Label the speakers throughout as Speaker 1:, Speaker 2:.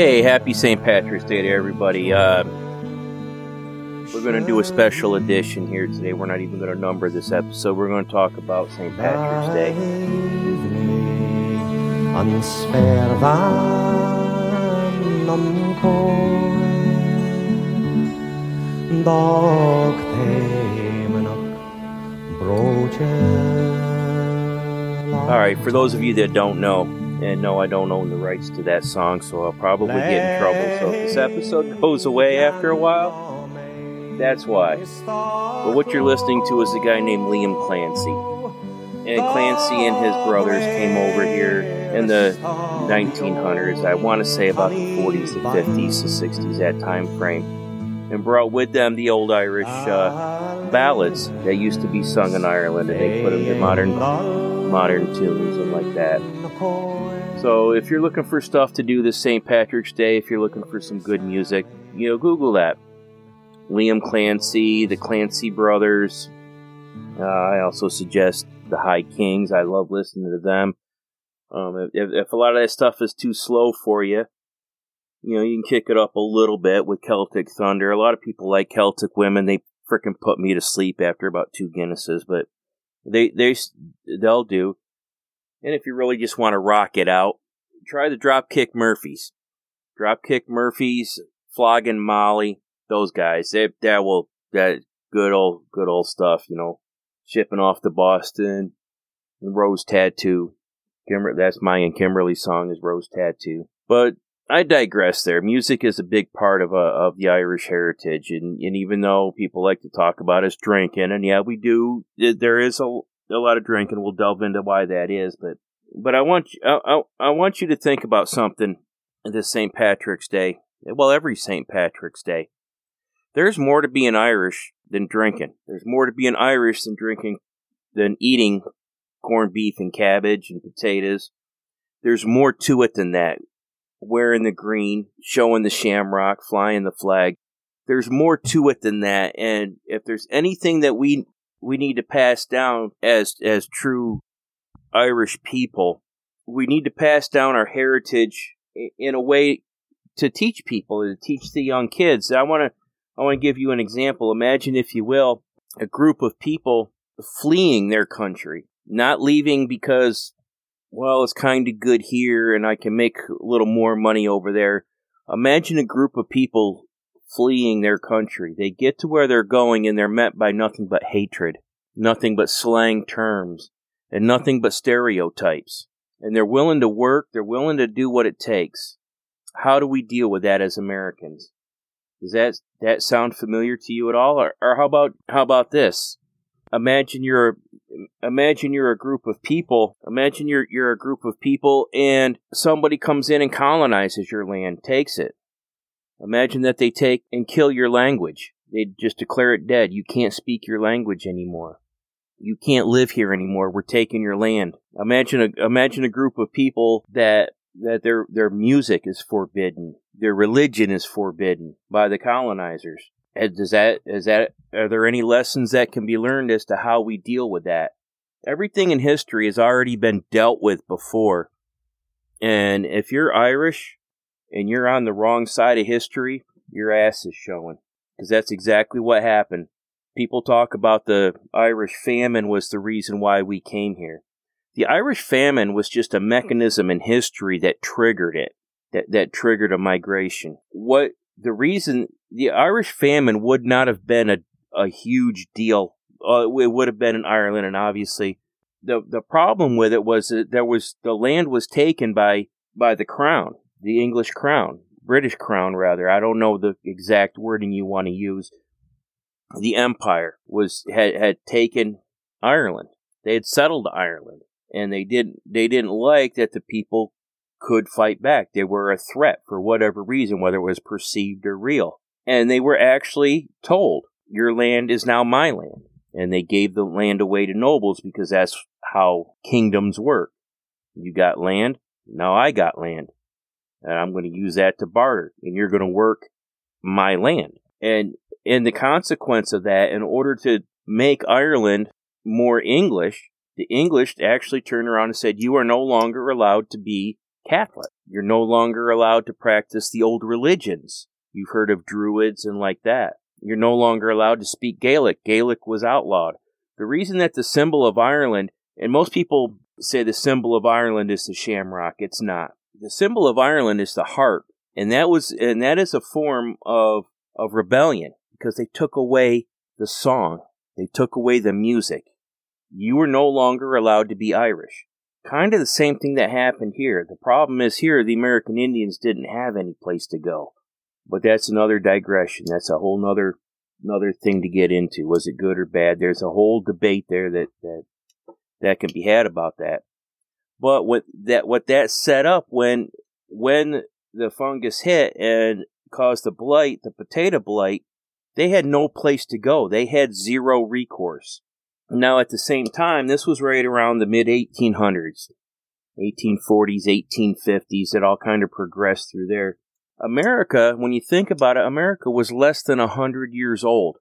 Speaker 1: Hey, happy St. Patrick's Day to everybody. Uh, we're going to do a special edition here today. We're not even going to number this episode. We're going to talk about St. Patrick's Day. All right, for those of you that don't know, and no, I don't own the rights to that song, so I'll probably get in trouble. So if this episode goes away after a while, that's why. But what you're listening to is a guy named Liam Clancy. And Clancy and his brothers came over here in the 1900s, I want to say about the 40s, the 50s, the 60s, that time frame, and brought with them the old Irish uh, ballads that used to be sung in Ireland, and they put them to modern modern tunes and like that. So if you're looking for stuff to do this St. Patrick's Day, if you're looking for some good music, you know, Google that. Liam Clancy, the Clancy brothers. Uh, I also suggest the High Kings. I love listening to them. Um, if, if a lot of that stuff is too slow for you, you know, you can kick it up a little bit with Celtic Thunder. A lot of people like Celtic women. They freaking put me to sleep after about two Guinnesses, but they they they'll do. And if you really just want to rock it out, try the Dropkick Murphys. Dropkick Murphys, Flogging Molly, those guys. They that will that good old good old stuff, you know. Shipping off to Boston, Rose Tattoo. Kimber, that's my and Kimberly's song is Rose Tattoo. But I digress there. Music is a big part of uh, of the Irish heritage, and, and even though people like to talk about us drinking, and yeah, we do, there is a, a lot of drinking. We'll delve into why that is, but but I want you, I, I, I want you to think about something this St. Patrick's Day. Well, every St. Patrick's Day, there's more to being Irish than drinking. There's more to being Irish than drinking than eating corned beef and cabbage and potatoes. There's more to it than that wearing the green, showing the shamrock, flying the flag. There's more to it than that. And if there's anything that we we need to pass down as as true Irish people, we need to pass down our heritage in a way to teach people, to teach the young kids. I want to I want to give you an example. Imagine, if you will, a group of people fleeing their country, not leaving because well, it's kind of good here and I can make a little more money over there. Imagine a group of people fleeing their country. They get to where they're going and they're met by nothing but hatred, nothing but slang terms, and nothing but stereotypes. And they're willing to work, they're willing to do what it takes. How do we deal with that as Americans? Does that that sound familiar to you at all? Or, or how about how about this? Imagine you're imagine you're a group of people. Imagine you're you're a group of people, and somebody comes in and colonizes your land, takes it. Imagine that they take and kill your language. They just declare it dead. You can't speak your language anymore. You can't live here anymore. We're taking your land. Imagine a imagine a group of people that that their their music is forbidden, their religion is forbidden by the colonizers. Uh, does that is that are there any lessons that can be learned as to how we deal with that? Everything in history has already been dealt with before. And if you're Irish and you're on the wrong side of history, your ass is showing. Because that's exactly what happened. People talk about the Irish famine was the reason why we came here. The Irish famine was just a mechanism in history that triggered it, that, that triggered a migration. What the reason the Irish famine would not have been a, a huge deal. Uh, it would have been in Ireland, and obviously, the the problem with it was that there was the land was taken by by the crown, the English crown, British crown rather. I don't know the exact wording you want to use. The empire was had had taken Ireland. They had settled Ireland, and they didn't they didn't like that the people could fight back. They were a threat for whatever reason, whether it was perceived or real. And they were actually told, Your land is now my land. And they gave the land away to nobles because that's how kingdoms work. You got land, now I got land. And I'm going to use that to barter. And you're going to work my land. And in the consequence of that, in order to make Ireland more English, the English actually turned around and said, You are no longer allowed to be Catholic. You're no longer allowed to practice the old religions. You've heard of Druids and like that. You're no longer allowed to speak Gaelic. Gaelic was outlawed. The reason that the symbol of Ireland, and most people say the symbol of Ireland is the shamrock, it's not. The symbol of Ireland is the harp, and that was and that is a form of of rebellion because they took away the song, they took away the music. You were no longer allowed to be Irish. Kind of the same thing that happened here. The problem is here the American Indians didn't have any place to go. But that's another digression. That's a whole nother another thing to get into. Was it good or bad? There's a whole debate there that that that can be had about that. But what that what that set up when when the fungus hit and caused the blight, the potato blight, they had no place to go. They had zero recourse. Now, at the same time, this was right around the mid 1800s, 1840s, 1850s. It all kind of progressed through there. America, when you think about it, America was less than 100 years old.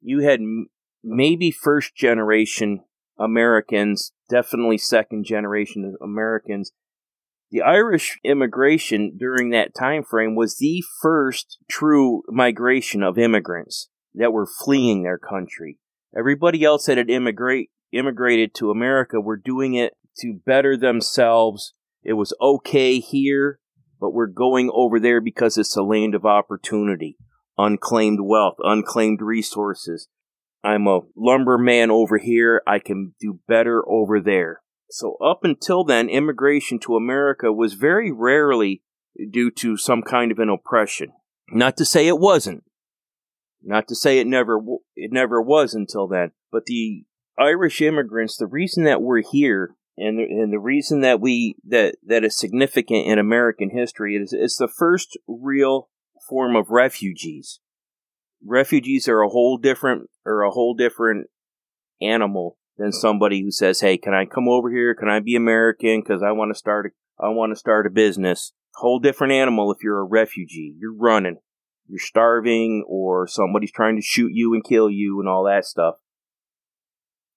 Speaker 1: You had m- maybe first generation Americans, definitely second generation Americans. The Irish immigration during that time frame was the first true migration of immigrants that were fleeing their country. Everybody else that had immigrate, immigrated to America were doing it to better themselves. It was okay here, but we're going over there because it's a land of opportunity, unclaimed wealth, unclaimed resources. I'm a lumberman over here. I can do better over there. So up until then, immigration to America was very rarely due to some kind of an oppression. Not to say it wasn't. Not to say it never it never was until then, but the Irish immigrants, the reason that we're here and the, and the reason that we that that is significant in American history is it's the first real form of refugees. Refugees are a whole different or a whole different animal than somebody who says, "Hey, can I come over here? Can I be American? Because I want to start a, I want to start a business." Whole different animal if you're a refugee. You're running you're starving or somebody's trying to shoot you and kill you and all that stuff.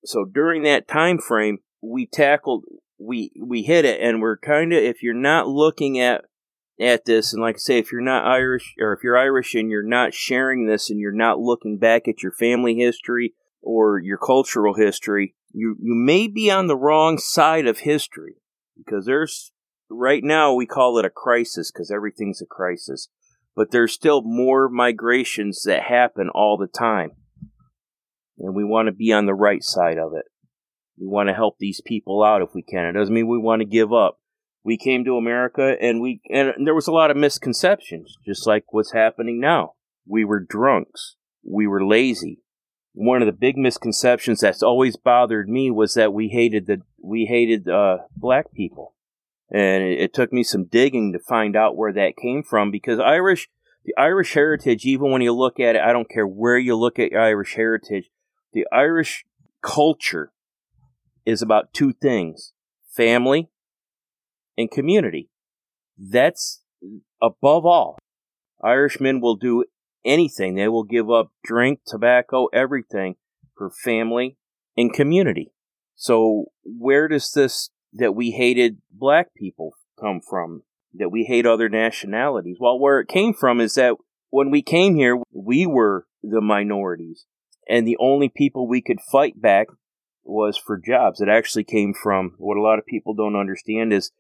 Speaker 1: So during that time frame, we tackled we we hit it and we're kind of if you're not looking at at this and like I say if you're not Irish or if you're Irish and you're not sharing this and you're not looking back at your family history or your cultural history, you you may be on the wrong side of history because there's right now we call it a crisis because everything's a crisis but there's still more migrations that happen all the time. And we want to be on the right side of it. We want to help these people out if we can. It doesn't mean we want to give up. We came to America and we and there was a lot of misconceptions, just like what's happening now. We were drunks. We were lazy. One of the big misconceptions that's always bothered me was that we hated the we hated uh, black people and it, it, took me some digging to find out where that came from because Irish, the Irish heritage, even when you look at it, I don't care where you look at Irish heritage, the Irish culture is about two things family and community. That's above all. Irishmen will do anything. They will give up drink, tobacco, everything for family and community. So where does this that we hated black people come from, that we hate other nationalities. Well, where it came from is that when we came here, we were the minorities, and the only people we could fight back was for jobs. It actually came from what a lot of people don't understand is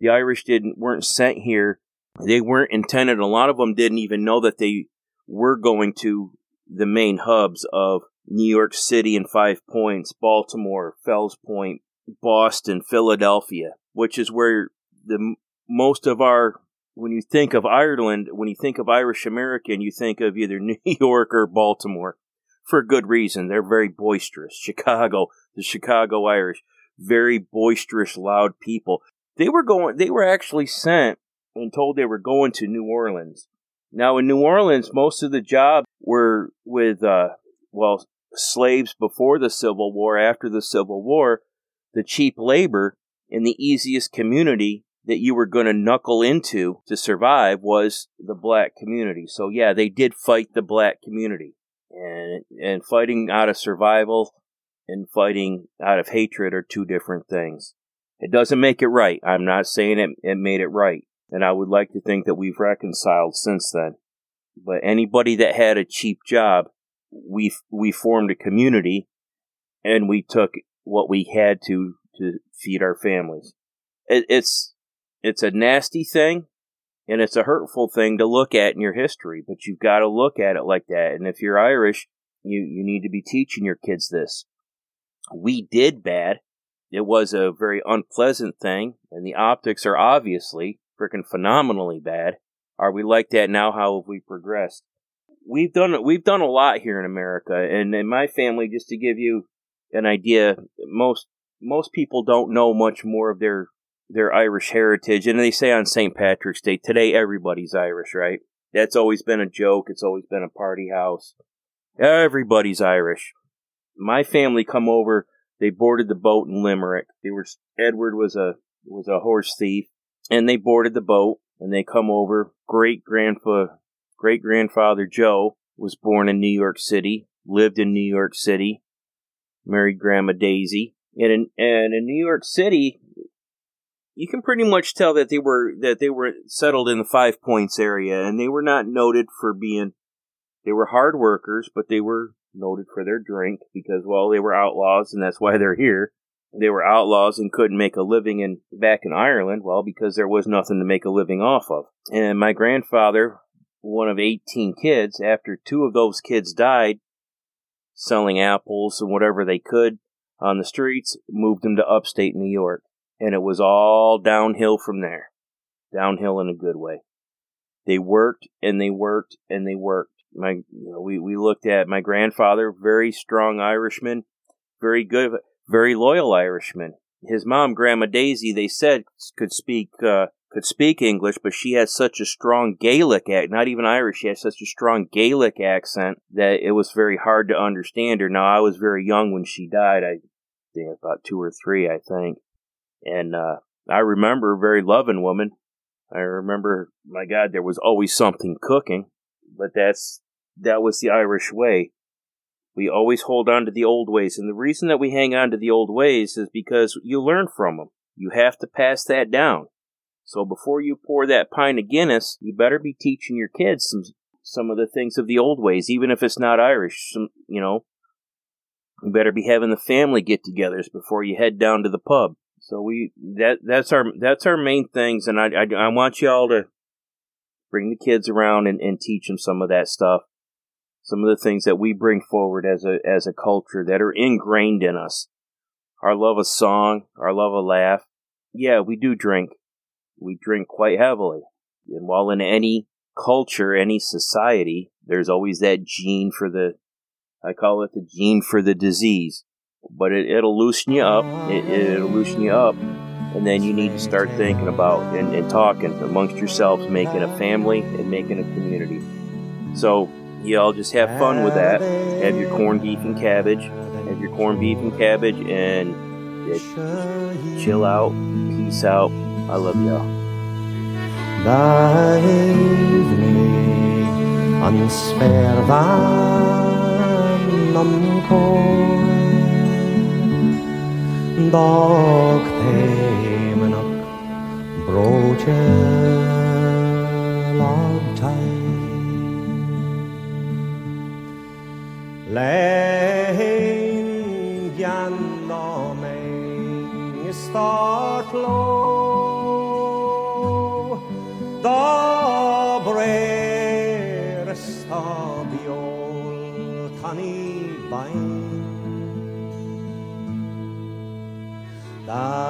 Speaker 1: the Irish didn't weren't sent here. They weren't intended. A lot of them didn't even know that they were going to the main hubs of New York City and Five Points, Baltimore, Fells Point, Boston, Philadelphia, which is where the most of our when you think of Ireland, when you think of Irish American, you think of either New York or Baltimore for good reason. They're very boisterous. Chicago, the Chicago Irish, very boisterous, loud people. They were going, they were actually sent and told they were going to New Orleans. Now, in New Orleans, most of the jobs were with, uh, well, slaves before the Civil War, after the Civil War, the cheap labor in the easiest community that you were going to knuckle into to survive was the black community. So yeah, they did fight the black community. And and fighting out of survival and fighting out of hatred are two different things. It doesn't make it right. I'm not saying it, it made it right. And I would like to think that we've reconciled since then. But anybody that had a cheap job, we, we formed a community and we took what we had to to feed our families. It, it's, it's a nasty thing and it's a hurtful thing to look at in your history, but you've got to look at it like that. And if you're Irish, you, you need to be teaching your kids this. We did bad. It was a very unpleasant thing, and the optics are obviously freaking phenomenally bad. Are we like that now? How have we progressed? We've done we've done a lot here in America, and in my family, just to give you an idea, most most people don't know much more of their their Irish heritage, and they say on St. Patrick's Day today everybody's Irish, right? That's always been a joke. It's always been a party house. Everybody's Irish. My family come over. They boarded the boat in Limerick. They were Edward was a was a horse thief, and they boarded the boat and they come over. Great grandpa, great grandfather Joe was born in New York City, lived in New York City, married Grandma Daisy, and in, and in New York City, you can pretty much tell that they were that they were settled in the Five Points area, and they were not noted for being they were hard workers, but they were noted for their drink because, well, they were outlaws, and that's why they're here. They were outlaws and couldn't make a living in back in Ireland, well, because there was nothing to make a living off of. And my grandfather, one of 18 kids, after two of those kids died, selling apples and whatever they could on the streets, moved them to upstate New York. And it was all downhill from there. Downhill in a good way. They worked and they worked and they worked my you know, we we looked at my grandfather, very strong Irishman, very good, very loyal Irishman. His mom, Grandma Daisy, they said could speak uh, could speak English, but she has such a strong Gaelic act, not even Irish. She has such a strong Gaelic accent that it was very hard to understand her. Now I was very young when she died. I think about two or three, I think, and uh, I remember a very loving woman. I remember, my God, there was always something cooking but that's that was the Irish way. We always hold on to the old ways, and the reason that we hang on to the old ways is because you learn from them. You have to pass that down. So before you pour that pint of Guinness, you better be teaching your kids some some of the things of the old ways, even if it's not Irish. Some, you know, you better be having the family get-togethers before you head down to the pub. So we that that's our that's our main things, and I I, I want y'all to bring the kids around and, and teach them some of that stuff. Some of the things that we bring forward as a as a culture that are ingrained in us. Our love of song, our love of laugh. Yeah, we do drink. We drink quite heavily. And while in any culture, any society, there's always that gene for the, I call it the gene for the disease. But it, will loosen you up. It, it'll loosen you up and then you need to start thinking about and, and talking amongst yourselves, making a family and making a community. So you all just have fun with that. Have your corned beef and cabbage. Have your corned beef and cabbage and chill out, peace out. I love y'all. temenok broche tai biol tani